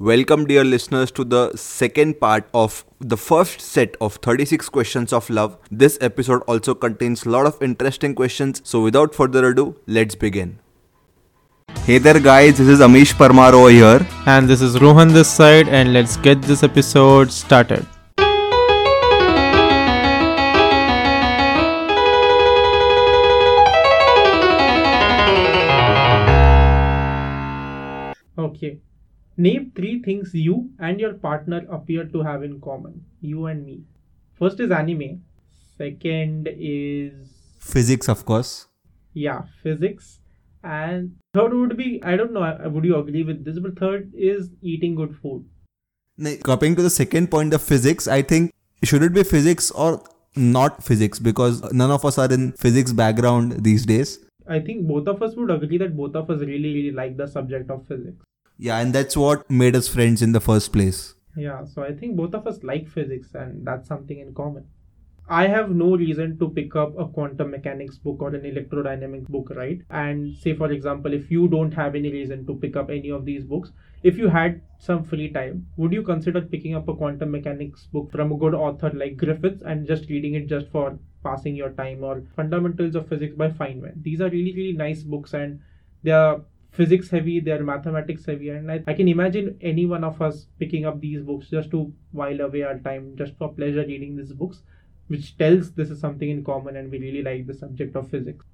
Welcome, dear listeners, to the second part of the first set of 36 questions of love. This episode also contains a lot of interesting questions, so without further ado, let's begin. Hey there, guys, this is Amish Parmar over here. And this is Rohan this side, and let's get this episode started. Okay. Name three things you and your partner appear to have in common. You and me. First is anime. Second is. Physics, of course. Yeah, physics. And third would be I don't know, would you agree with this? But third is eating good food. Coming to the second point of physics, I think should it be physics or not physics because none of us are in physics background these days. I think both of us would agree that both of us really, really like the subject of physics. Yeah, and that's what made us friends in the first place. Yeah, so I think both of us like physics, and that's something in common. I have no reason to pick up a quantum mechanics book or an electrodynamics book, right? And say, for example, if you don't have any reason to pick up any of these books, if you had some free time, would you consider picking up a quantum mechanics book from a good author like Griffiths and just reading it just for passing your time or Fundamentals of Physics by Feynman? These are really, really nice books and they are physics heavy, they are mathematics heavy, and I, I can imagine any one of us picking up these books just to while away our time, just for pleasure reading these books which tells this is something in common and we really like the subject of physics.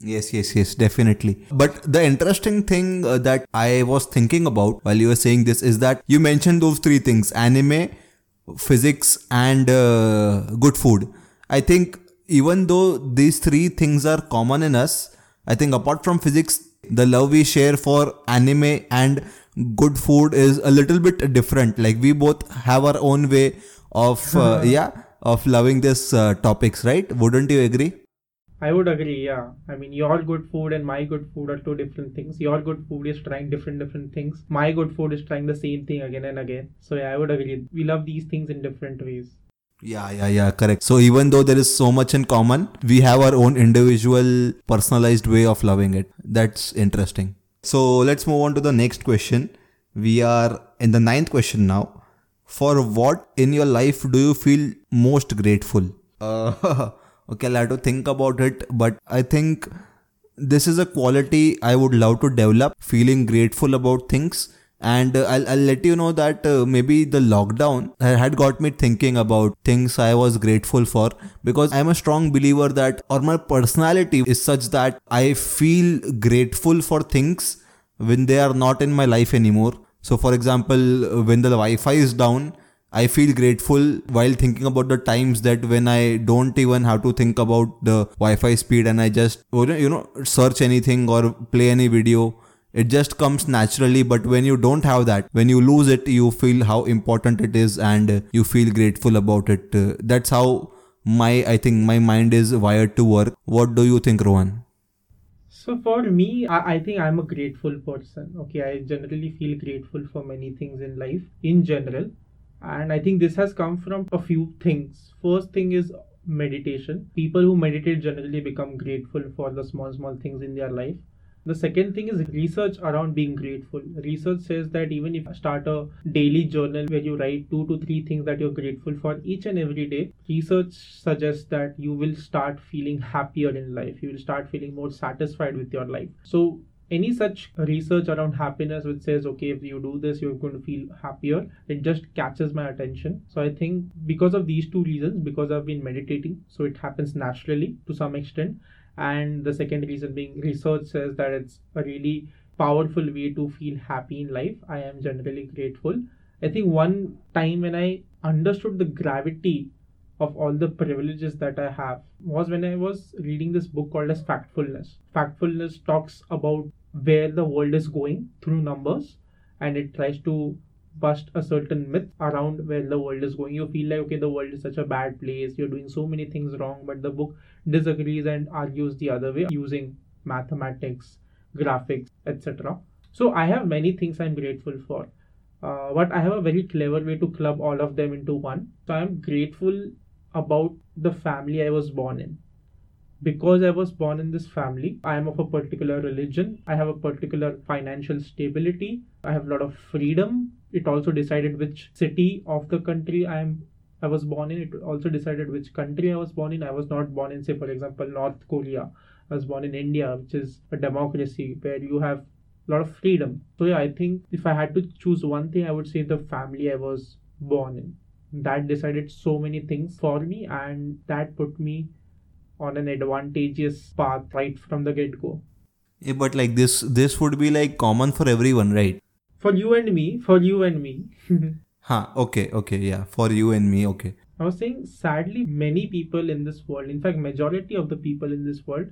Yes, yes, yes, definitely. But the interesting thing uh, that I was thinking about while you were saying this is that you mentioned those three things anime, physics, and uh, good food. I think even though these three things are common in us, I think apart from physics, the love we share for anime and good food is a little bit different. Like we both have our own way of, uh, yeah of loving this uh, topics, right? Wouldn't you agree? I would agree, yeah. I mean, your good food and my good food are two different things. Your good food is trying different, different things. My good food is trying the same thing again and again. So, yeah, I would agree. We love these things in different ways. Yeah, yeah, yeah, correct. So, even though there is so much in common, we have our own individual, personalized way of loving it. That's interesting. So, let's move on to the next question. We are in the ninth question now for what in your life do you feel most grateful? Uh, okay, I'll have to think about it, but I think this is a quality I would love to develop, feeling grateful about things. And uh, I'll, I'll let you know that uh, maybe the lockdown had got me thinking about things I was grateful for because I'm a strong believer that, or my personality is such that I feel grateful for things when they are not in my life anymore so, for example, when the Wi Fi is down, I feel grateful while thinking about the times that when I don't even have to think about the Wi Fi speed and I just, you know, search anything or play any video. It just comes naturally, but when you don't have that, when you lose it, you feel how important it is and you feel grateful about it. Uh, that's how my, I think my mind is wired to work. What do you think, Rohan? So for me, I, I, think I'm a grateful person. Okay, I generally feel grateful for many things in life in general. And I think this has come from a few things. First thing is meditation. People who meditate generally become grateful for the small, small things in their life. The second thing is research around being grateful. Research says that even if you start a daily journal where you write two to three things that you're grateful for each and every day, research suggests that you will start feeling happier in life. You will start feeling more satisfied with your life. So any such research around happiness which says okay if you do this you're going to feel happier it just catches my attention so i think because of these two reasons because i've been meditating so it happens naturally to some extent and the second reason being research says that it's a really powerful way to feel happy in life. I am generally grateful. I think one time when i understood the gravity of all the privileges that i have was when i was reading this book called as factfulness. Factfulness talks about where the world is going through numbers and it tries to bust a certain myth around where the world is going. You feel like, okay, the world is such a bad place, you're doing so many things wrong, but the book disagrees and argues the other way using mathematics, graphics, etc. So I have many things I'm grateful for. Uh, but I have a very clever way to club all of them into one. So I'm grateful about the family I was born in because I was born in this family, I am of a particular religion, I have a particular financial stability, I have a lot of freedom, it also decided which city of the country I'm I was born in. It also decided which country I was born in. I was not born in, say, for example, North Korea. I was born in India, which is a democracy where you have a lot of freedom. So yeah, I think if I had to choose one thing, I would say the family I was born in. That decided so many things for me, and that put me on an advantageous path right from the get go. Yeah, but like this, this would be like common for everyone, right? For you and me, for you and me. huh. Okay. Okay. Yeah. For you and me. Okay. I was saying, sadly, many people in this world, in fact, majority of the people in this world,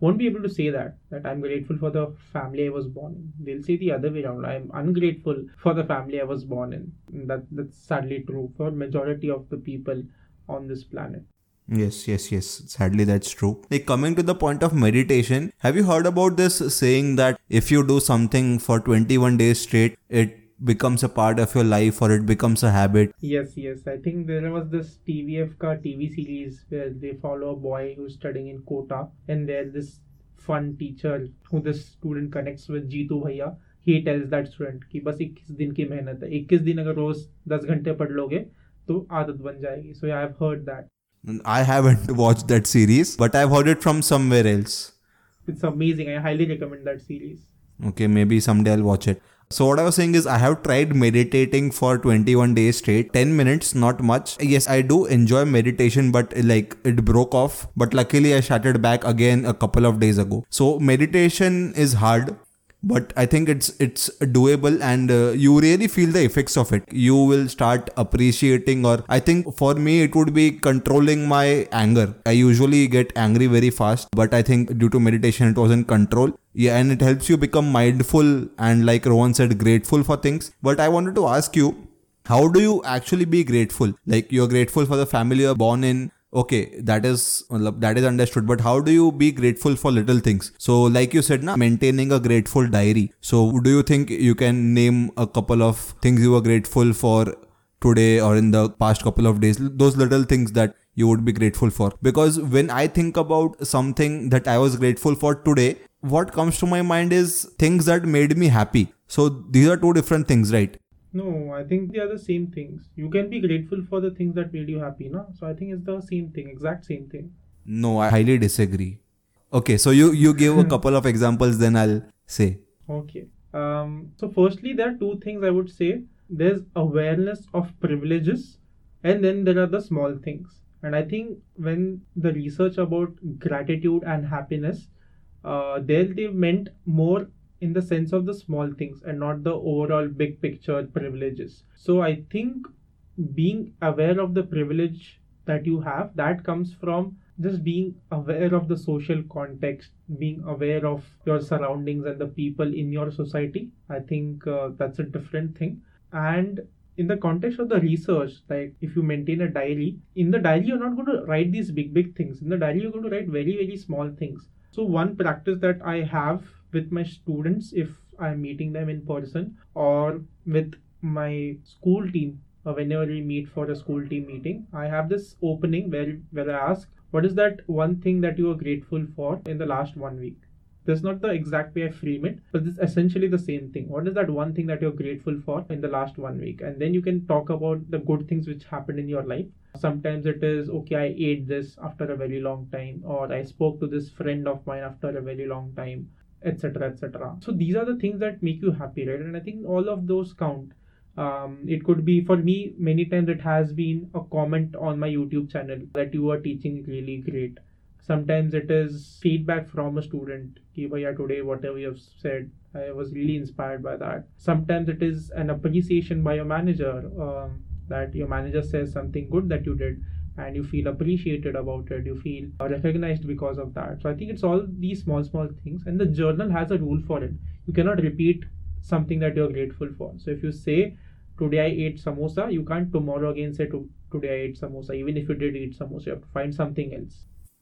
won't be able to say that that I'm grateful for the family I was born in. They'll say the other way around. I'm ungrateful for the family I was born in. That that's sadly true for majority of the people on this planet. Yes, yes, yes. Sadly, that's true. Like coming to the point of meditation, have you heard about this saying that if you do something for 21 days straight, it becomes a part of your life or it becomes a habit. Yes, yes. I think there was this TVF ka TV series where they follow a boy who's studying in Kota and there's this fun teacher who the student connects with Jitu Bhaiya. He tells that student कि बस 21 दिन की मेहनत है 21 दिन अगर रोज 10 घंटे पढ़ लोगे तो आदत बन जाएगी so yeah, I've heard that I haven't watched that series but I've heard it from somewhere else it's amazing I highly recommend that series okay maybe someday I'll watch it so what I was saying is I have tried meditating for 21 days straight, 10 minutes, not much. Yes, I do enjoy meditation, but like it broke off. But luckily I started back again a couple of days ago. So meditation is hard but i think it's it's doable and uh, you really feel the effects of it. You will start appreciating or i think for me it would be controlling my anger. I usually get angry very fast but i think due to meditation it was in control. Yeah and it helps you become mindful and like rohan said grateful for things. But i wanted to ask you how do you actually be grateful? Like you're grateful for the family you're born in okay that is that is understood but how do you be grateful for little things? So like you said na maintaining a grateful diary. So do you think you can name a couple of things you were grateful for today or in the past couple of days? Those little things that you would be grateful for. Because when i think about something that i was grateful for today what comes to my mind is things that made me happy. So these are two different things right no, I think they are the same things. You can be grateful for the things that made you happy, no? So I think it's the same thing, exact same thing. No, I highly disagree. Okay, so you you give a couple of examples, then I'll say. Okay. Um. So firstly, there are two things I would say. There's awareness of privileges, and then there are the small things. And I think when the research about gratitude and happiness, uh, there they meant more in the sense of the small things and not the overall big picture privileges. So I think being aware of the privilege that you have that comes from just being aware of the social context being aware of your surroundings and the people in your society. I think uh, that's a different thing. And in the context of the research like if you maintain a diary in the diary you're not going to write these big big things. In the diary you're going to write very very small things. So one practice that i have with my students if I'm meeting them in person or with my school team. Or whenever we meet for a school team meeting i have this opening where where i ask what is that one thing that you are grateful for in the last one week? That's not the exact way i frame it but it's essentially the same thing. What is that one thing that you're grateful for in the last one week? And then you can talk about the good things which happened in your life. Sometimes it is okay i ate this after a very long time or i spoke to this friend of mine after a very long time etc etc so these are the things that make you happy right? And i think all of those count. Um, it could be for me many times it has been a comment on my youtube channel that you are teaching really great. Sometimes it is feedback from a student yeah today whatever you have said i was really inspired by that. Sometimes it is an appreciation by your manager um, that your manager says something good that you did and you feel appreciated about it you feel recognized because of that. So i think it's all these small small things and the journal has a rule for it. You cannot repeat something that you're grateful for. So if you say today i ate samosa you can't tomorrow again say today i ate samosa even if you did eat samosa you have to find something else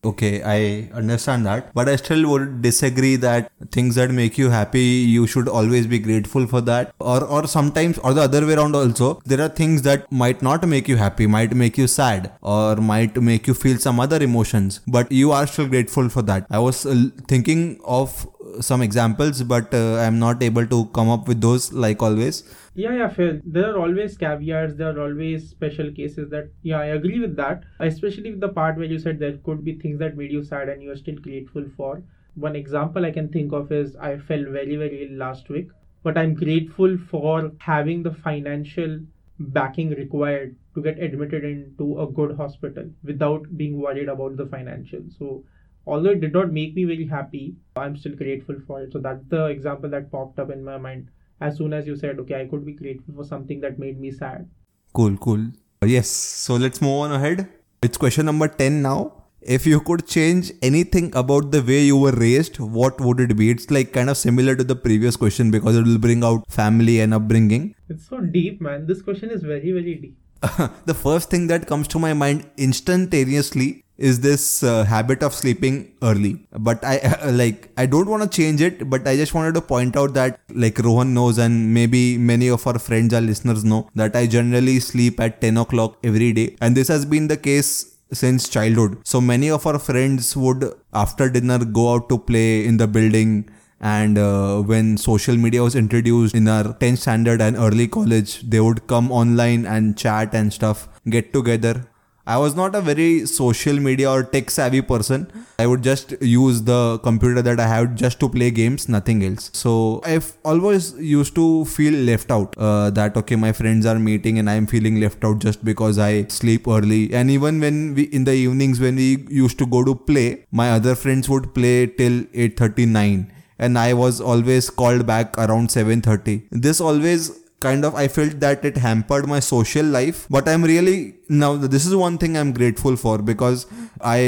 Okay, I understand that, but I still would disagree that things that make you happy, you should always be grateful for that. Or, or sometimes, or the other way around also, there are things that might not make you happy, might make you sad, or might make you feel some other emotions, but you are still grateful for that. I was uh, thinking of some examples, but uh, I'm not able to come up with those like always. Yeah, yeah, fair. There are always caveats, there are always special cases that, yeah, I agree with that. Especially with the part where you said there could be things that made you sad and you are still grateful for. One example I can think of is I felt very, very ill last week, but I'm grateful for having the financial backing required to get admitted into a good hospital without being worried about the financial. So, although it did not make me very happy, I'm still grateful for it. So, that's the example that popped up in my mind as soon as you said, okay, I could be grateful for something that made me sad. Cool, cool. Uh, yes, so let's move on ahead. It's question number 10 now. If you could change anything about the way you were raised, what would it be? It's like kind of similar to the previous question because it will bring out family and upbringing. It's so deep, man. This question is very, very deep. the first thing that comes to my mind instantaneously is this uh, habit of sleeping early? But i like i don't want to change it but i just wanted to point out that like rohan knows and maybe many of our friends or listeners know that i generally sleep at 10 o'clock every day. And this has been the case since childhood. So many of our friends would after dinner go out to play in the building and uh, when social media was introduced in our 10th standard and early college they would come online and chat and stuff get together I was not a very social media or tech savvy person. I would just use the computer that I had just to play games, nothing else. So I've always used to feel left out. Uh, that okay, my friends are meeting and I'm feeling left out just because I sleep early. And even when we in the evenings when we used to go to play, my other friends would play till 8:39 and I was always called back around 7:30. This always kind of I felt that it hampered my social life. But I'm really now this is one thing I'm grateful for because I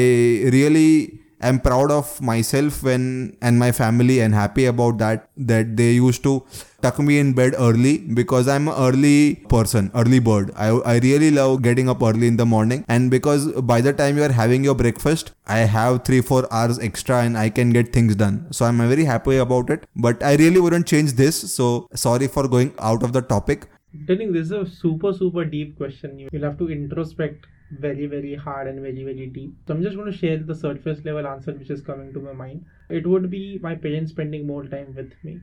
really am proud of myself when and my family and happy about that that they used to tuck me in bed early because I'm an early person, early bird. I, I really love getting up early in the morning and because by the time you are having your breakfast, I have three, four hours extra and I can get things done. So I'm very happy about it. But I really wouldn't change this. So sorry for going out of the topic. Telling this is a super, super deep question. You'll have to introspect very very hard and very very deep so i'm just going to share the surface level answer which is coming to my mind it would be my parents spending more time with me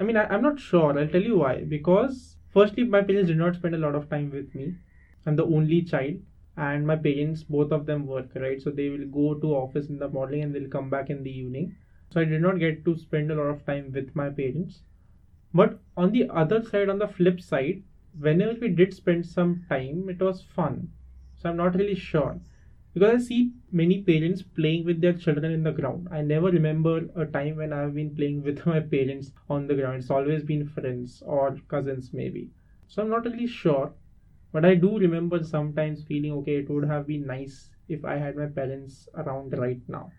i mean I, i'm not sure. I'll tell you why. Because firstly my parents did not spend a lot of time with me. I'm the only child. And my parents both of them work right? So they will go to office in the morning and they'll come back in the evening. So i did not get to spend a lot of time with my parents. But on the other side on the flip side whenever we did spend some time it was fun. So I'm not really sure because I see many parents playing with their children in the ground. I never remember a time when I've been playing with my parents on the ground. It's always been friends or cousins, maybe. So I'm not really sure, but I do remember sometimes feeling okay, it would have been nice if I had my parents around right now.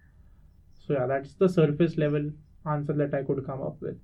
So yeah, that's the surface level answer that I could come up with.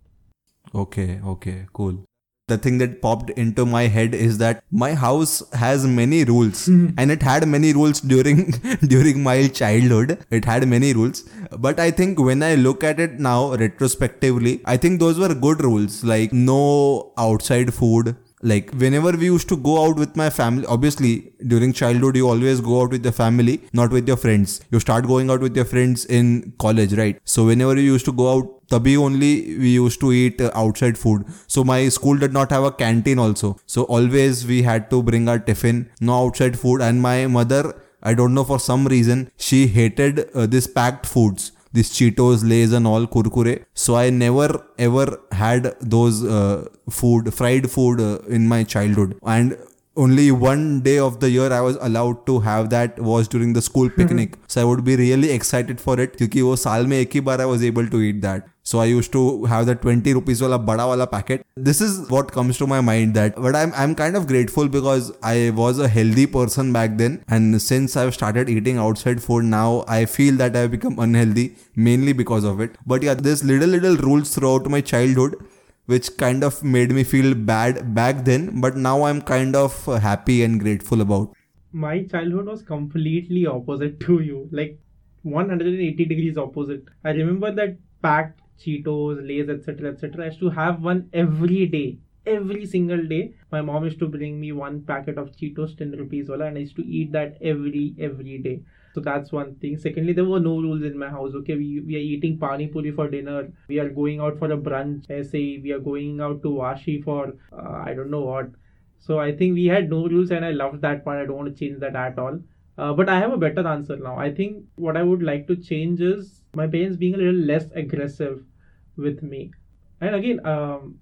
Okay, okay, cool the thing that popped into my head is that my house has many rules mm-hmm. and it had many rules during during my childhood. It had many rules. But i think when i look at it now retrospectively i think those were good rules. Like no outside food. Like whenever we used to go out with my family obviously during childhood you always go out with your family not with your friends. You start going out with your friends in college right? So whenever you used to go out tabhi only we used to eat uh, outside food. So my school did not have a canteen also. So always we had to bring our tiffin. No outside food. And my mother i don't know for some reason she hated uh, this packed foods. This Cheetos, Lays, and all kurkure. So I never ever had those uh, food, fried food uh, in my childhood. And only one day of the year I was allowed to have that was during the school picnic. so I would be really excited for it क्योंकि वो साल में एक ही बार I was able to eat that. So I used to have the 20 rupees wala bada wala packet. This is what comes to my mind that but I'm I'm kind of grateful because I was a healthy person back then and since I've started eating outside food now I feel that I've become unhealthy mainly because of it. But yeah, there's little little rules throughout my childhood which kind of made me feel bad back then but now I'm kind of uh, happy and grateful about. My childhood was completely opposite to you. Like 180 degrees opposite. I remember that packed Cheetos, Lays, etc., etc. I used to have one every day. Every single day. My mom used to bring me one packet of Cheetos, 10 rupees, wala, and I used to eat that every every day. So that's one thing. Secondly, there were no rules in my house. Okay, we, we are eating pani puri for dinner. We are going out for a brunch. I say we are going out to Vashi for uh, I don't know what. So I think we had no rules, and I loved that part. I don't want to change that at all. Uh, but I have a better answer now. I think what I would like to change is my parents being a little less aggressive with me. And again, um,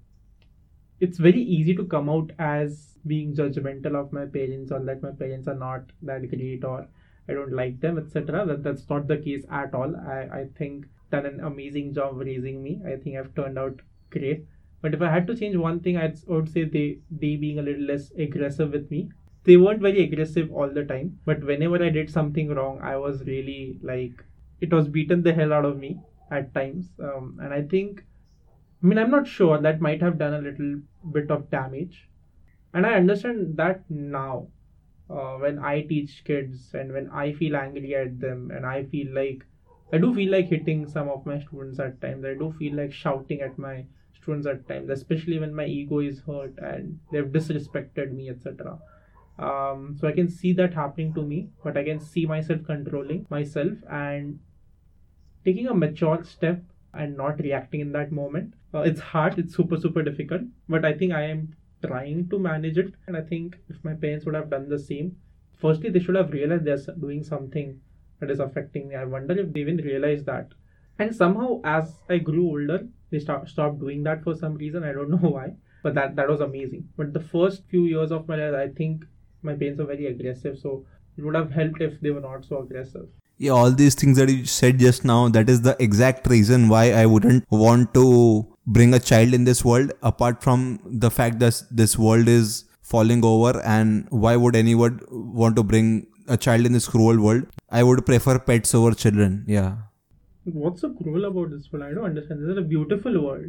it's very easy to come out as being judgmental of my parents or that my parents are not that great or I don't like them, etc. That that's not the case at all. I, I think done an amazing job raising me. I think I've turned out great. But if I had to change one thing, I'd, I would say they they being a little less aggressive with me they weren't very aggressive all the time but whenever i did something wrong i was really like it was beaten the hell out of me at times um, and i think i mean i'm not sure. That might have done a little bit of damage. And i understand that now uh, when i teach kids and when i feel angry at them and i feel like i do feel like hitting some of my students at times. I do feel like shouting at my students at times especially when my ego is hurt and they've disrespected me etc um, so i can see that happening to me but i can see myself controlling myself and taking a mature step and not reacting in that moment. Uh, it's hard it's super super difficult but i think i am trying to manage it. And i think if my parents would have done the same firstly they should have realized they're doing something that is affecting me. I wonder if they even realized that. And somehow as i grew older they start, stopped doing that for some reason. I don't know why but that that was amazing. But the first few years of my life i think my parents were very aggressive so it would have helped if they were not so aggressive yeah all these things that you said just now that is the exact reason why i wouldn't want to bring a child in this world apart from the fact that this world is falling over and why would anyone want to bring a child in this cruel world? I would prefer pets over children yeah. What's so cruel about this world? I don't understand. This is a beautiful world.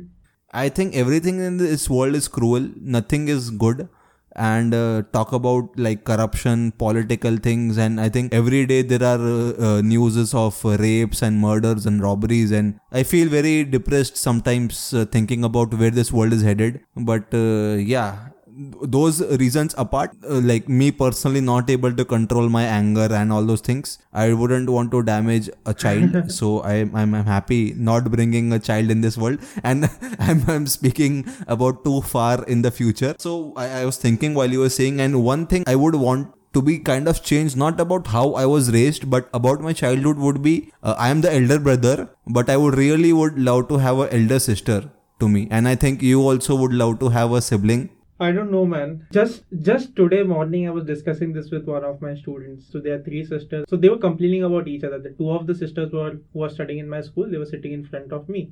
I think everything in this world is cruel. Nothing is good and uh, talk about like corruption political things and i think every day there are uh, uh, newses of uh, rapes and murders and robberies and i feel very depressed sometimes uh, thinking about where this world is headed. But uh, yeah those reasons apart uh, like me personally not able to control my anger and all those things i wouldn't want to damage a child. So I, I'm, I'm happy not bringing a child in this world. And I'm, I'm speaking about too far in the future. So I, I was thinking while you were saying and one thing i would want to be kind of changed not about how i was raised but about my childhood would be uh, i am the elder brother but i would really would love to have an elder sister to me. And i think you also would love to have a sibling I don't know, man. Just just today morning, I was discussing this with one of my students. So there are three sisters. So they were complaining about each other. The two of the sisters were who were studying in my school. They were sitting in front of me,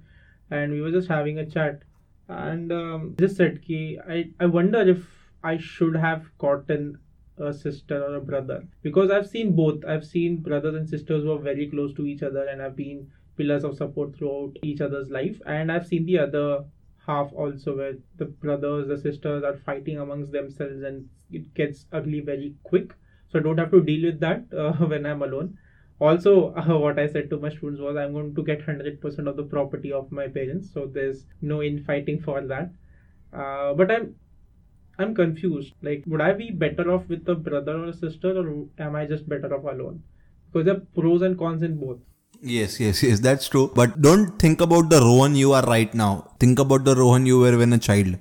and we were just having a chat. And um, just said, "Ki I I wonder if I should have gotten a sister or a brother because I've seen both. I've seen brothers and sisters who are very close to each other and have been pillars of support throughout each other's life, and I've seen the other half also where the brothers the sisters are fighting amongst themselves and it gets ugly very quick. So i don't have to deal with that uh, when i'm alone. Also uh, what i said to my students was i'm going to get 100% of the property of my parents. So there's no infighting for that. Uh, but i'm i'm confused. Like would i be better off with a brother or a sister or am i just better off alone? Because there are pros and cons in both Yes, yes, yes, that's true. But don't think about the Rohan you are right now. Think about the Rohan you were when a child.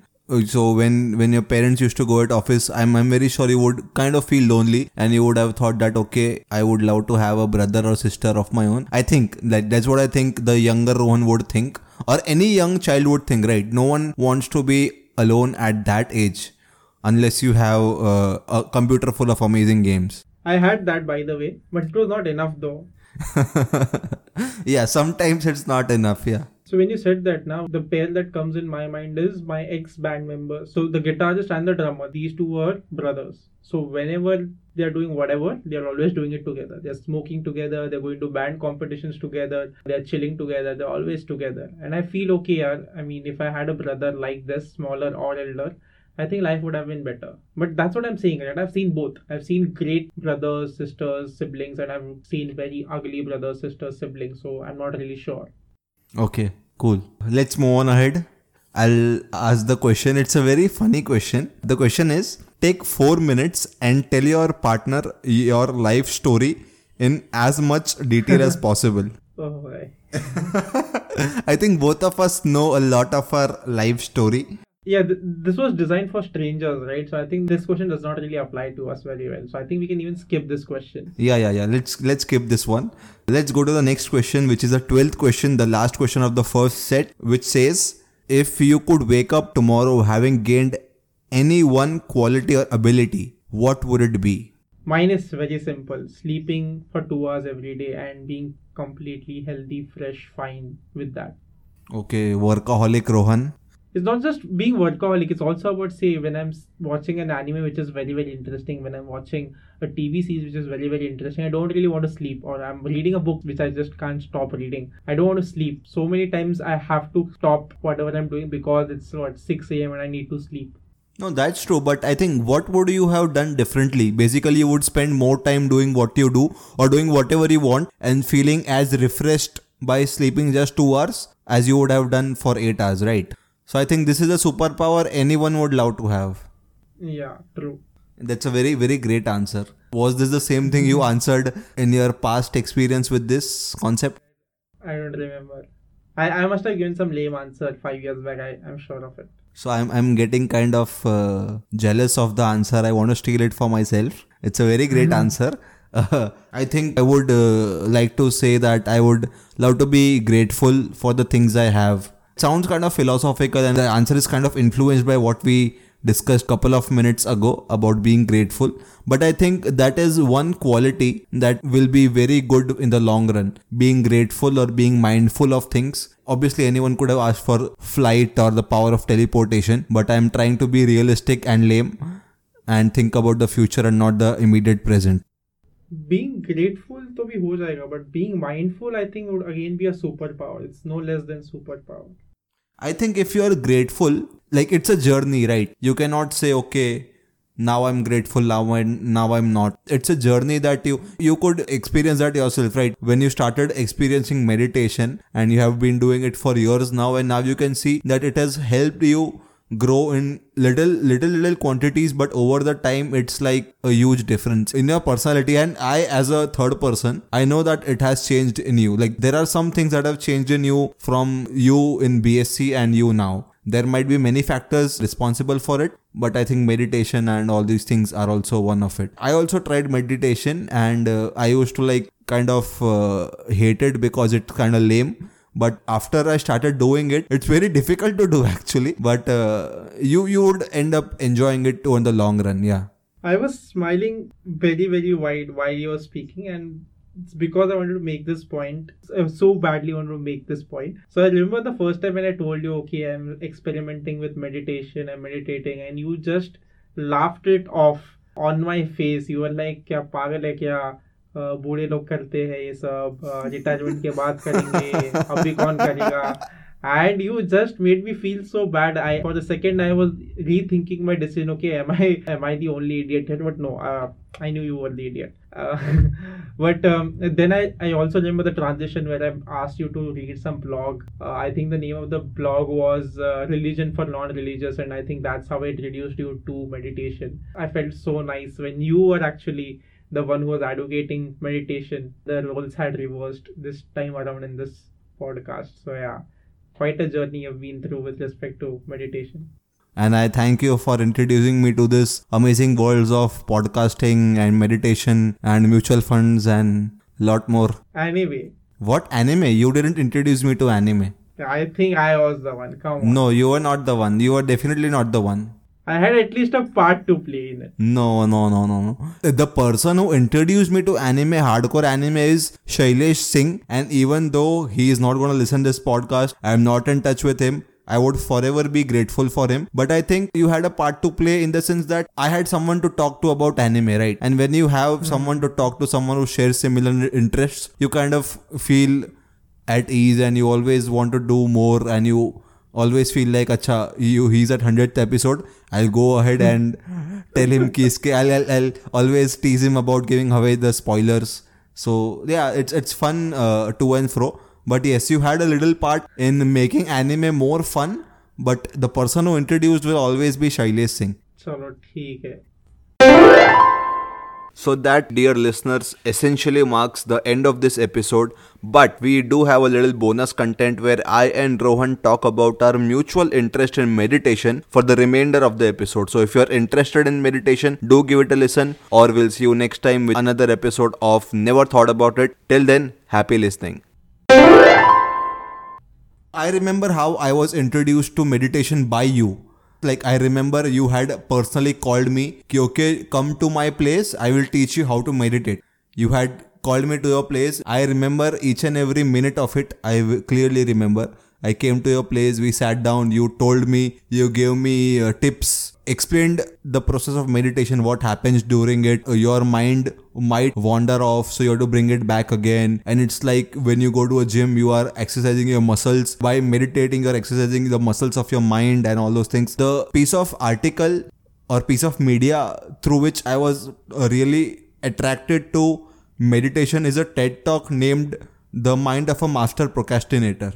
So when when your parents used to go at office, I'm I'm very sure you would kind of feel lonely and you would have thought that okay, I would love to have a brother or sister of my own. I think that that's what I think the younger Rohan would think, or any young child would think. Right? No one wants to be alone at that age, unless you have uh, a computer full of amazing games. I had that by the way, but it was not enough though. yeah, sometimes it's not enough. Yeah. So when you said that now, the pair that comes in my mind is my ex band member. So the guitarist and the drummer, these two were brothers. So whenever they are doing whatever, they are always doing it together. They're smoking together, they're going to band competitions together, they're chilling together, they're always together. And I feel okay, I mean, if I had a brother like this, smaller or elder, I think life would have been better. But that's what I'm saying, right? I've seen both. I've seen great brothers, sisters, siblings, and I've seen very ugly brothers, sisters, siblings. So I'm not really sure. Okay, cool. Let's move on ahead. I'll ask the question. It's a very funny question. The question is take four minutes and tell your partner your life story in as much detail as possible. Oh boy. I think both of us know a lot of our life story. Yeah, th- this was designed for strangers, right? So I think this question does not really apply to us very well. So I think we can even skip this question. Yeah, yeah, yeah. Let's let's skip this one. Let's go to the next question, which is the twelfth question, the last question of the first set, which says, if you could wake up tomorrow having gained any one quality or ability, what would it be? Mine is very simple sleeping for two hours every day and being completely healthy, fresh, fine with that. Okay, workaholic Rohan. It's not just being workaholic, it's also about, say, when I'm watching an anime which is very, very interesting, when I'm watching a TV series which is very, very interesting, I don't really want to sleep, or I'm reading a book which I just can't stop reading. I don't want to sleep. So many times I have to stop whatever I'm doing because it's what 6 a.m. and I need to sleep. No, that's true. But I think what would you have done differently? Basically, you would spend more time doing what you do or doing whatever you want and feeling as refreshed by sleeping just two hours as you would have done for eight hours, right? So I think this is a superpower anyone would love to have. Yeah, true. That's a very, very great answer. Was this the same thing you answered in your past experience with this concept? I don't remember. I, I must have given some lame answer five years back. I, I'm sure of it. So I'm I'm getting kind of uh, jealous of the answer. I want to steal it for myself. It's a very great answer. Uh, I think I would uh, like to say that I would love to be grateful for the things I have sounds kind of philosophical and the answer is kind of influenced by what we discussed couple of minutes ago about being grateful. But i think that is one quality that will be very good in the long run. Being grateful or being mindful of things. Obviously anyone could have asked for flight or the power of teleportation but i am trying to be realistic and lame and think about the future and not the immediate present. Being grateful to be ho jayega but being mindful i think would again be a superpower. It's no less than superpower. I think if you're grateful, like it's a journey, right? You cannot say, okay, now I'm grateful, now I'm now I'm not. It's a journey that you you could experience that yourself, right? When you started experiencing meditation and you have been doing it for years now, and now you can see that it has helped you grow in little little little quantities but over the time it's like a huge difference in your personality. And i as a third person i know that it has changed in you. Like there are some things that have changed in you from you in bsc and you now. There might be many factors responsible for it but i think meditation and all these things are also one of it. I also tried meditation and uh, i used to like kind of uh, hate it because it's kind of lame but after i started doing it it's very difficult to do actually but uh, you you would end up enjoying it on the long run yeah i was smiling very very wide while you were speaking and it's because I wanted to make this point. I so badly wanted to make this point. So I remember the first time when I told you, okay, I'm experimenting with meditation, I'm meditating, and you just laughed it off on my face. You were like, "Yeah, pagal hai yeah." बूढ़े लोग करते हैं ये सब retirement के बाद करेंगे अभी कौन करेगा you just made me feel so bad i for the second i was rethinking my decision okay am i am i the only idiot here but no uh, i knew you were the idiot uh, but um, then I, I also remember the transition where i asked you to read some blog uh, i think the name of the blog was uh, religion for non-religious and i think that's how i introduced you to meditation i felt so nice when you were actually the one who was advocating meditation the roles had reversed this time around in this podcast. So yeah quite a journey I've been through with respect to meditation. and i thank you for introducing me to this amazing worlds of podcasting and meditation and mutual funds and lot more. Anyway, what? Anime? You didn't introduce me to anime. I think I was the one. Come on. no you were not the one. You were definitely not the one I had at least a part to play in it. No, no, no, no, no. The person who introduced me to anime, hardcore anime, is Shailesh Singh. And even though he is not going to listen this podcast, I am not in touch with him. I would forever be grateful for him. But I think you had a part to play in the sense that I had someone to talk to about anime, right? And when you have mm-hmm. someone to talk to, someone who shares similar interests, you kind of feel at ease and you always want to do more and you always feel like अच्छा you he is at hundred episode I go ahead and tell him कि इसके I I I always tease him about giving away the spoilers so yeah it's it's fun to and fro but yes you had a little part in making anime more fun but the person who introduced will always be Shailesh Singh चलो, ठीक है। So that, dear listeners, essentially marks the end of this episode. But we do have a little bonus content where I and Rohan talk about our mutual interest in meditation for the remainder of the episode. So if you're interested in meditation, do give it a listen, or we'll see you next time with another episode of Never Thought About It. Till then, happy listening. I remember how I was introduced to meditation by you. Like I remember you had personally called me, okay, come to my place, I will teach you how to meditate. You had called me to your place. I remember each and every minute of it. i clearly remember. I came to your place, we sat down, you told me, you gave me uh, tips, explained the process of meditation, what happens during it. Uh, your mind might wander off, so you have to bring it back again. And it's like when you go to a gym, you are exercising your muscles. By meditating, you're exercising the muscles of your mind and all those things. The piece of article or piece of media through which I was uh, really attracted to meditation is a TED talk named The Mind of a Master Procrastinator.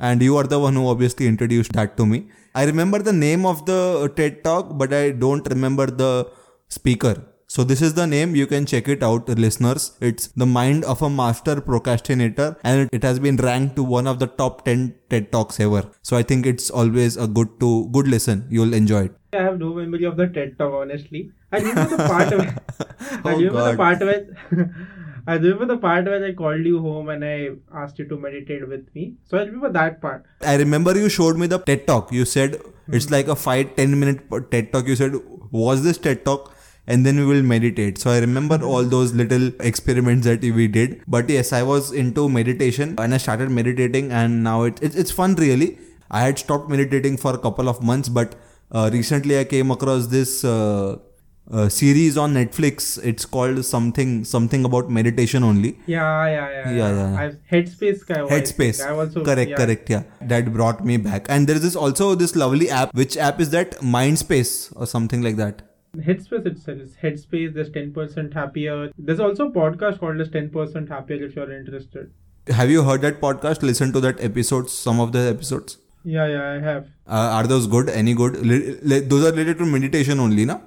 And you are the one who obviously introduced that to me. I remember the name of the TED talk, but I don't remember the speaker. So this is the name. You can check it out, listeners. It's The Mind of a Master Procrastinator and it has been ranked to one of the top 10 TED Talks ever. So I think it's always a good to good listen. You'll enjoy it. I have no memory of the TED talk, honestly. I remember the part where I Oh, remember God. the part where I remember the part where I called you home and I asked you to meditate with me. So I remember that part. I remember you showed me the TED talk. You said it's like a 5 10 minute TED talk. You said, Was this TED talk? And then we will meditate. So I remember all those little experiments that we did. But yes, I was into meditation and I started meditating, and now it, it, it's fun really. I had stopped meditating for a couple of months, but uh, recently I came across this. Uh, uh, series on Netflix. It's called something something about meditation only. Yeah, yeah, yeah. Yeah, yeah. I've, Headspace guy. Headspace. I also correct, yeah. correct. Yeah, that brought me back. And there is this also this lovely app. Which app is that? Mindspace or something like that. Headspace itself is Headspace. There's 10% happier. There's also a podcast called as 10% happier if you're interested. Have you heard that podcast? Listen to that episodes. Some of the episodes. Yeah, yeah, I have. Uh, are those good? Any good? Li- li- those are related to meditation only, na?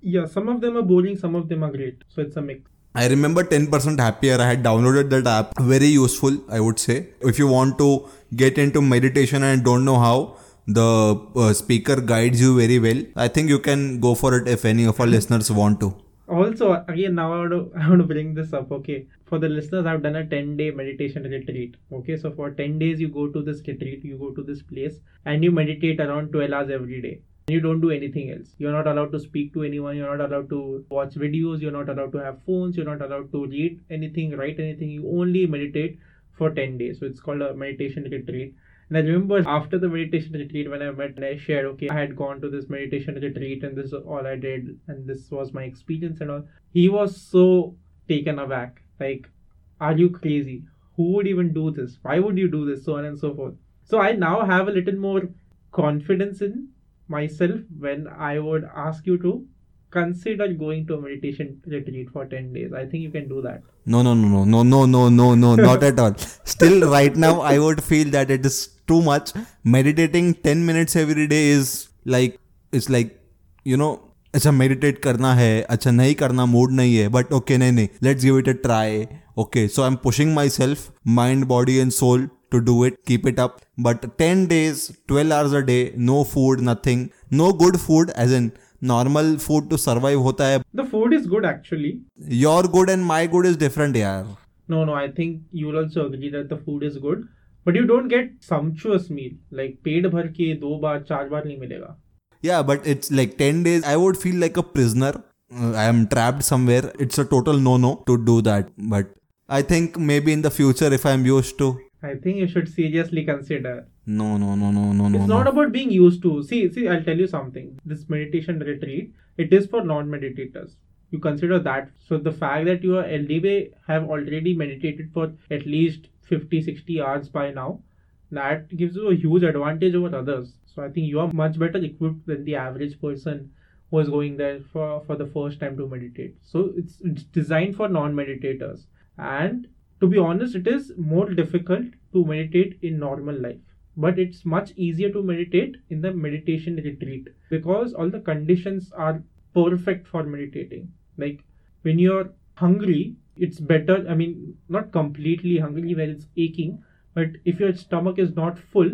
Yeah, some of them are boring, some of them are great. So it's a mix. I remember 10% happier. I had downloaded that app. Very useful, I would say. If you want to get into meditation and don't know how, the uh, speaker guides you very well. I think you can go for it if any of our listeners want to. Also, again, now I want to I want to bring this up. Okay, for the listeners, I've done a ten day meditation retreat. Okay, so for ten days, you go to this retreat, you go to this place, and you meditate around twelve hours every day. You don't do anything else. You're not allowed to speak to anyone. You're not allowed to watch videos. You're not allowed to have phones. You're not allowed to read anything, write anything. You only meditate for 10 days. So it's called a meditation retreat. And I remember after the meditation retreat, when I met and I shared, okay, I had gone to this meditation retreat and this is all I did, and this was my experience and all. He was so taken aback. Like, are you crazy? Who would even do this? Why would you do this? So on and so forth. So I now have a little more confidence in myself when I would ask you to consider going to a meditation retreat for 10 days. I think you can do that. No, no, no, no, no, no, no, no, no, not at all. Still, right now, I would feel that it is too much. Meditating 10 minutes every day is like, it's like, you know, अच्छा meditate करना है अच्छा नहीं करना mood नहीं है but okay नहीं नहीं let's give it a try okay so I am pushing myself mind body and soul to do it, keep it up. But 10 days, 12 hours a day, no food, nothing. No good food, as in normal food to survive. Hota hai. The food is good actually. Your good and my good is different, yaar. No, no, I think you will also agree that the food is good. But you don't get sumptuous meal. Like, paid bhar ke do baar, char baar nahi milega. Yeah, but it's like 10 days. I would feel like a prisoner. Uh, I am trapped somewhere. It's a total no-no to do that. But I think maybe in the future, if I'm used to I think you should seriously consider. No, no, no, no, no, no. it's no. not about being used to. See, see, I'll tell you something. This meditation retreat, it is for non-meditators. You consider that. So the fact that you are LDB have already meditated for at least 50, 60 hours by now, that gives you a huge advantage over others. So I think you are much better equipped than the average person who is going there for, for the first time to meditate. So it's, it's designed for non-meditators. And to be honest, it is more difficult to meditate in normal life but it's much easier to meditate in the meditation retreat because all the conditions are perfect for meditating. Like when you're hungry, it's better. I mean, not completely hungry where it's aching, but if your stomach is not full,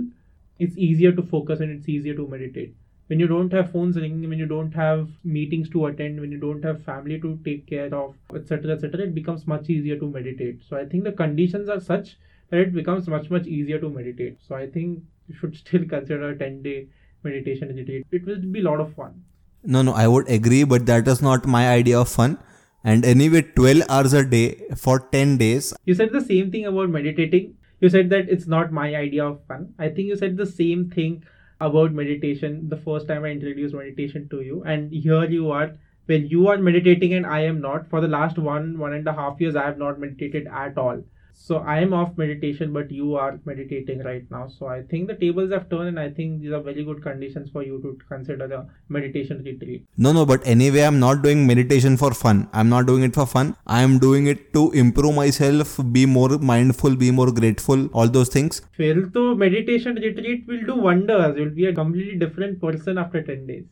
it's easier to focus and it's easier to meditate when you don't have phones ringing, when you don't have meetings to attend, when you don't have family to take care of, etc., etc., it becomes much easier to meditate. So I think the conditions are such that it becomes much much easier to meditate. So I think you should still consider a ten day meditation retreat. It will be a lot of fun. No, no, I would agree, but that is not my idea of fun. And anyway, 12 hours a day for 10 days. You said the same thing about meditating. You said that it's not my idea of fun. I think you said the same thing about meditation the first time I introduced meditation to you, and here you are when you are meditating and I am not. For the last one one and a half years, I have not meditated at all. So I am off meditation, but you are meditating right now. So I think the tables have turned, and I think these are very good conditions for you to consider the meditation retreat. No, no, but anyway, I'm not doing meditation for fun. I'm not doing it for fun. I am doing it to improve myself, be more mindful, be more grateful, all those things. Well, so meditation retreat will do wonders. You'll be a completely different person after 10 days.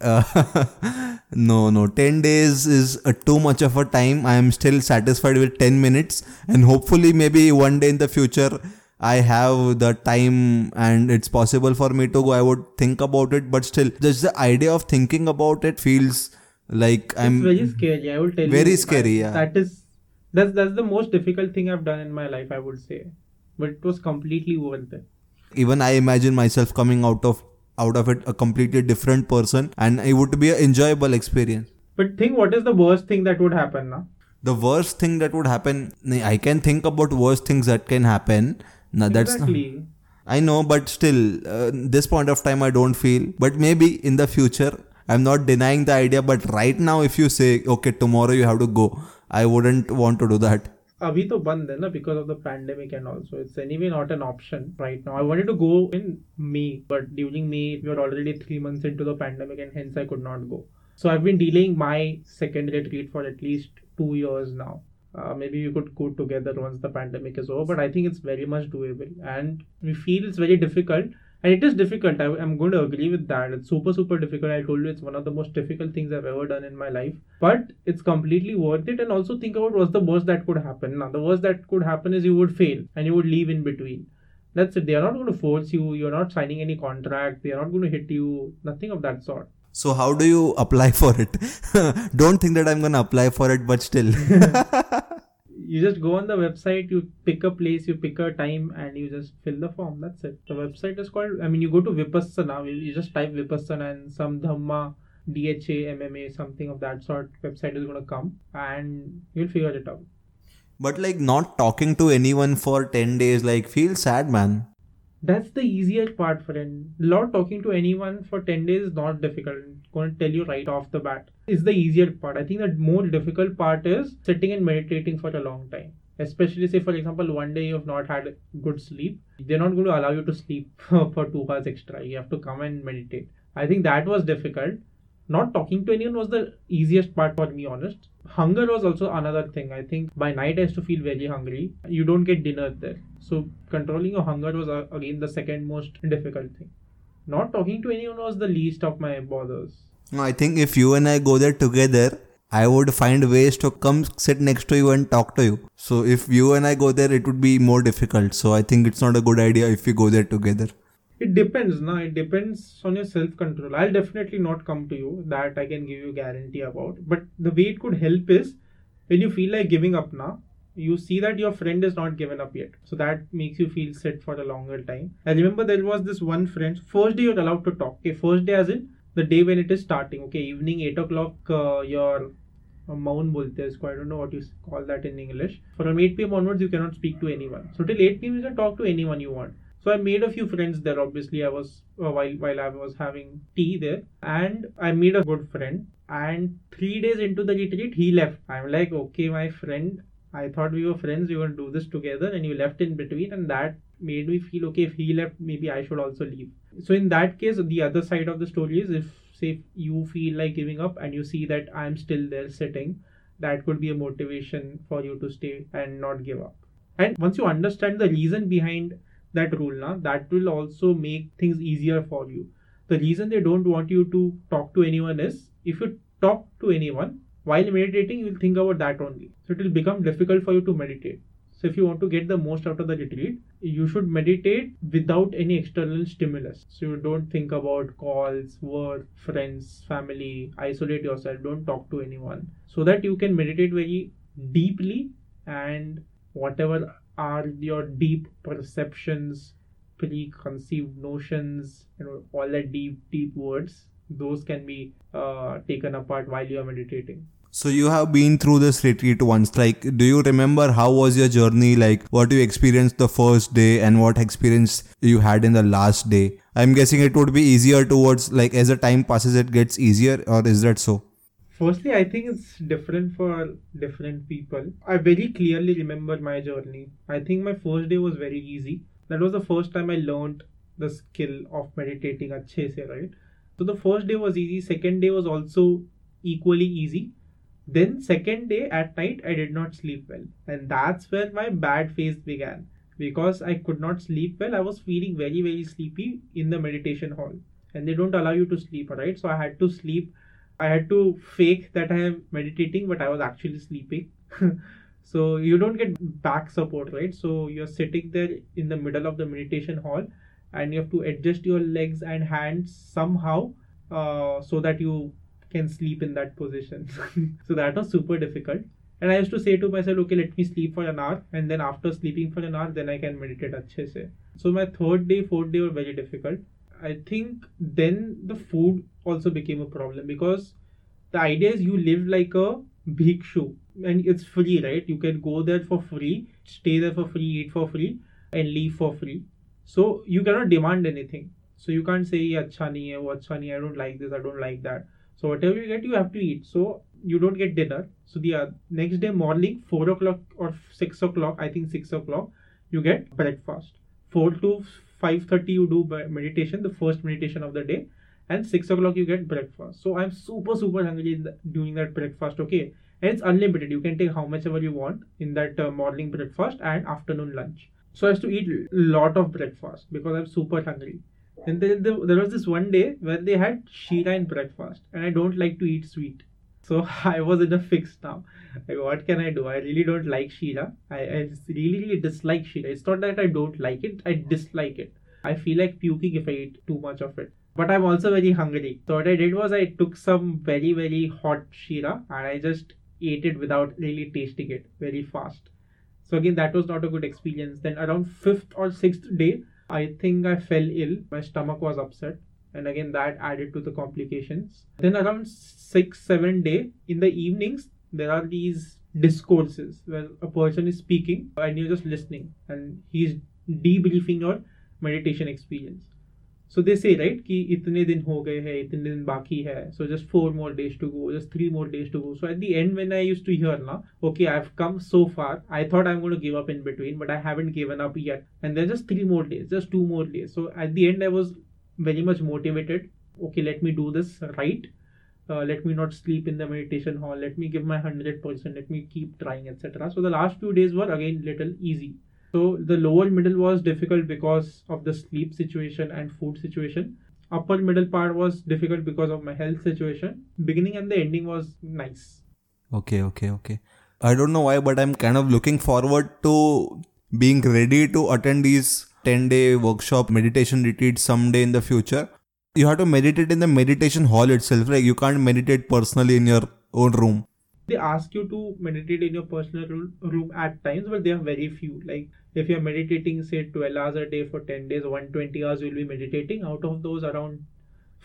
Uh, no, no, 10 days is uh, too much of a time. I am still satisfied with 10 minutes, and hopefully, maybe one day in the future, I have the time and it's possible for me to go. I would think about it, but still, just the idea of thinking about it feels like I'm very scary. I will tell very you. Very scary, yeah. That is that's that's the most difficult thing I've done in my life. I would say, but it was completely worth it. Even I imagine myself coming out of out of it a completely different person and it would be an enjoyable experience. But think what is the worst thing that would happen now? The worst thing that would happen, I can think about worst things that can happen. No, that's exactly. Not, I know, but still, uh, this point of time, I don't feel. But maybe in the future, I'm not denying the idea. But right now, if you say, okay, tomorrow you have to go, I wouldn't want to do that. अभी तो बंद है ना because of the pandemic and also it's anyway not an option right now I wanted to go in May but during May we are already three months into the pandemic and hence I could not go so i've been delaying my second retreat for at least two years now uh, maybe we could go together once the pandemic is over but i think it's very much doable and we feel it's very difficult and it is difficult. I, am going to agree with that. It's super super difficult. I told you it's one of the most difficult things i've ever done in my life. But it's completely worth it. And also think about what's the worst that could happen. Now the worst that could happen is you would fail and you would leave in between. That's it. They are not going to force you. You're not signing any contract. They are not going to hit you. Nothing of that sort. So how do you apply for it? Don't think that i'm going to apply for it but still you just go on the website, you pick a place, you pick a time, and you just fill the form. That's it. The website is called. I mean, you go to Vipassana. You just type Vipassana and some Dhamma, DHA, MMA, something of that sort. Website is gonna come, and you'll figure it out. But like not talking to anyone for ten days, like feels sad, man. That's the easier part, friend. Not talking to anyone for 10 days is not difficult. Going to tell you right off the bat. Is the easier part. I think the more difficult part is sitting and meditating for a long time. Especially, say, for example, one day you have not had good sleep. They're not going to allow you to sleep for two hours extra. You have to come and meditate. I think that was difficult not talking to anyone was the easiest part for me honest hunger was also another thing. I think by night i used to feel very hungry. You don't get dinner there. So controlling your hunger was uh, again the second most difficult thing. Not talking to anyone was the least of my bothers. No i think if you and i go there together I would find ways to come sit next to you and talk to you. So if you and I go there, it would be more difficult. So I think it's not a good idea if we go there together it depends now it depends on your self control i'll definitely not come to you. That i can give you guarantee about. But the way it could help is when you feel like giving up now you see that your friend is not given up yet. So that makes you feel set for a longer time. I remember there was this one friend. First day you're allowed to talk. Okay first day as in the day when it is starting. Okay evening 8 o'clock uh, your maun bolte I don't know what you call that in English. From 8 pm onwards, you cannot speak to anyone. So till 8 pm, you can talk to anyone you want. So I made a few friends there. Obviously, I was uh, while while I was having tea there, and I made a good friend. And three days into the retreat, he left. I'm like, okay, my friend. I thought we were friends. We were to do this together, and you left in between, and that made me feel okay. If he left, maybe I should also leave. So in that case, the other side of the story is if say you feel like giving up and you see that I'm still there sitting, that could be a motivation for you to stay and not give up. And once you understand the reason behind that rule now, that will also make things easier for you. The reason they don't want you to talk to anyone is if you talk to anyone while meditating, you'll think about that only. So it will become difficult for you to meditate. So if you want to get the most out of the retreat, you should meditate without any external stimulus. So you don't think about calls, work, friends, family, isolate yourself, don't talk to anyone. So that you can meditate very deeply and whatever are your deep perceptions, preconceived notions, you know, all that deep, deep words, those can be uh, taken apart while you are meditating. So you have been through this retreat once. Like, do you remember how was your journey? Like, what you experienced the first day and what experience you had in the last day? I'm guessing it would be easier towards like as the time passes, it gets easier, or is that so? Firstly, I think it's different for different people. I very clearly remember my journey. I think my first day was very easy. That was the first time I learned the skill of meditating at se, right? So the first day was easy. Second day was also equally easy then second day at night I did not sleep well. And that's where my bad phase began. Because I could not sleep well, I was feeling very, very sleepy in the meditation hall. And they don't allow you to sleep, right? So I had to sleep. I had to fake that I am meditating, but I was actually sleeping. so you don't get back support, right? So you're sitting there in the middle of the meditation hall and you have to adjust your legs and hands somehow uh, so that you can sleep in that position. so that was super difficult. And I used to say to myself, okay, let me sleep for an hour, and then after sleeping for an hour, then I can meditate. Achhe se. So my third day, fourth day were very difficult. I think then the food also became a problem because the idea is you live like a bhikshu and it's free, right? You can go there for free, stay there for free, eat for free, and leave for free. So you cannot demand anything. So you can't say, acha nahi hai, wo acha nahi, I don't like this, I don't like that. So whatever you get, you have to eat. So you don't get dinner. So the uh, next day morning, four o'clock or six o'clock, I think six o'clock, you get breakfast. Four to five thirty, you do meditation, the first meditation of the day, and six o'clock you get breakfast. So I'm super super hungry during that breakfast. Okay, and it's unlimited. You can take how much ever you want in that uh, morning breakfast and afternoon lunch. So I have to eat a lot of breakfast because I'm super hungry. And then the, there was this one day where they had sheera in breakfast, and I don't like to eat sweet. So I was in a fix now. Like, what can I do? I really don't like sheera. I, I really, really dislike sheera. It's not that I don't like it, I dislike it. I feel like puking if I eat too much of it. But I'm also very hungry. So what I did was I took some very, very hot sheera and I just ate it without really tasting it very fast. So again, that was not a good experience. Then around fifth or sixth day, I think I fell ill. My stomach was upset and again that added to the complications. Then around 6 7 day in the evenings there are these discourses where a person is speaking and you're just listening and he's debriefing your meditation experience. So they say right ki itne din ho gaye hai itne din baki hai so just four more days to go just three more days to go. So at the end when i used to hear na okay i've come so far i thought i'm going to give up in between but i haven't given up yet. And there's just three more days just two more days. So at the end i was very much motivated okay let me do this right uh, let me not sleep in the meditation hall let me give my 100% let me keep trying etc so the last few days were again little easy so the lower middle was difficult because of the sleep situation and food situation. Upper middle part was difficult because of my health situation. Beginning and the ending was nice. Okay, okay, okay. I don't know why, but I'm kind of looking forward to being ready to attend these 10 day workshop meditation retreat someday in the future. You have to meditate in the meditation hall itself, right? You can't meditate personally in your own room they ask you to meditate in your personal room at times but they are very few like if you're meditating say 12 hours a day for 10 days 120 hours you'll be meditating out of those around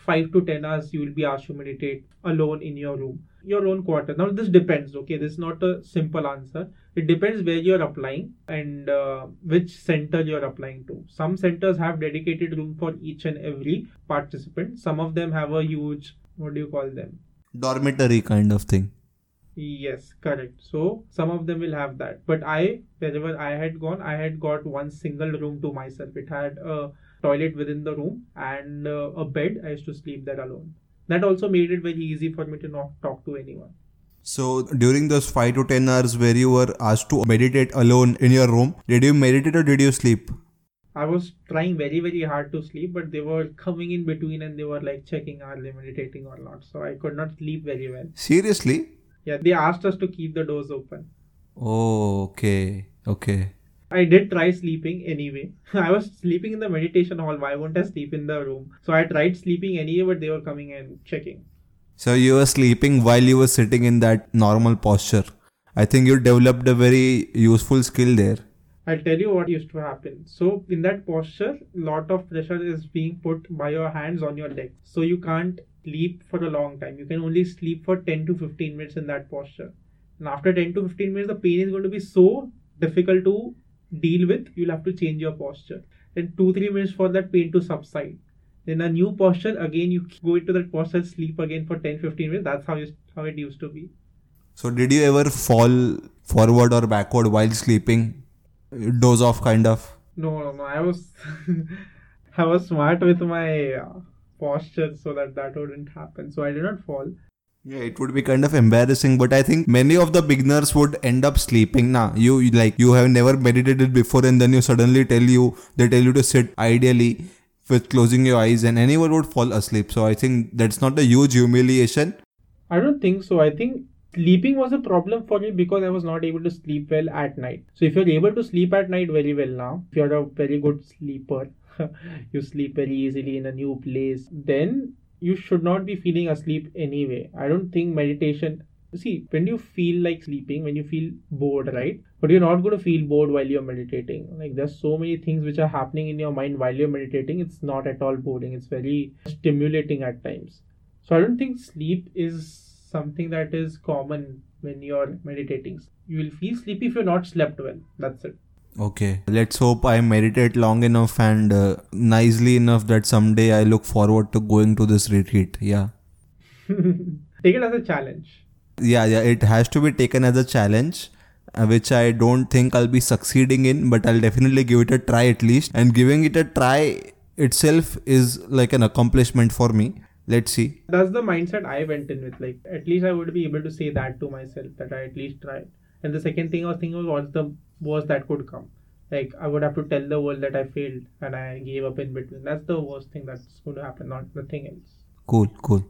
5 to 10 hours you will be asked to meditate alone in your room your own quarter now this depends okay this is not a simple answer it depends where you're applying and uh, which center you're applying to some centers have dedicated room for each and every participant some of them have a huge what do you call them dormitory kind of thing Yes, correct. So some of them will have that. But I, wherever I had gone, I had got one single room to myself. It had a toilet within the room and uh, a bed. I used to sleep there alone. That also made it very easy for me to not talk to anyone. So during those five to ten hours where you were asked to meditate alone in your room, did you meditate or did you sleep? I was trying very, very hard to sleep, but they were coming in between and they were like checking are they meditating or not. So I could not sleep very well. Seriously? Yeah, they asked us to keep the doors open. Oh, okay. Okay. I did try sleeping anyway. I was sleeping in the meditation hall. Why won't I sleep in the room? So I tried sleeping anyway, but they were coming and checking. So you were sleeping while you were sitting in that normal posture. I think you developed a very useful skill there. I'll tell you what used to happen. So in that posture, lot of pressure is being put by your hands on your legs. So you can't sleep for a long time. You can only sleep for 10 to 15 minutes in that posture. And after 10 to 15 minutes, the pain is going to be so difficult to deal with. You'll have to change your posture. Then 2 3 minutes for that pain to subside. Then a new posture, again you go into that posture, sleep again for 10 15 minutes. That's how, you, how it used to be. So did you ever fall forward or backward while sleeping? Doze off kind of? No, no, no. I was I was smart with my uh, posture so that that wouldn't happen. So I did not fall. Yeah, it would be kind of embarrassing, but I think many of the beginners would end up sleeping. Now, you like you have never meditated before, and then you suddenly tell you they tell you to sit ideally with closing your eyes, and anyone would fall asleep. So I think that's not a huge humiliation. I don't think so. I think sleeping was a problem for me because I was not able to sleep well at night. So if you're able to sleep at night very well now, if you're a very good sleeper, you sleep very easily in a new place, then you should not be feeling asleep anyway. I don't think meditation see when you feel like sleeping when you feel bored right? But you're not going to feel bored while you're meditating. Like there's so many things which are happening in your mind while you're meditating it's not at all boring. It's very stimulating at times. So i don't think sleep is something that is common when you're meditating. You will feel sleepy if you're not slept well. That's it Okay, let's hope I meditate long enough and uh, nicely enough that someday I look forward to going to this retreat. Yeah. take it as a challenge Yeah, yeah, it has to be taken as a challenge, uh, which I don't think I'll be succeeding in, but I'll definitely give it a try at least. And giving it a try itself is like an accomplishment for me. Let's see. that's the mindset i went in with like at least i would be able to say that to myself that i at least tried and the second thing i was thinking was what's the worst that could come. Like i would have to tell the world that i failed and i gave up in between. That's the worst thing that's going to happen not nothing else. Cool, cool.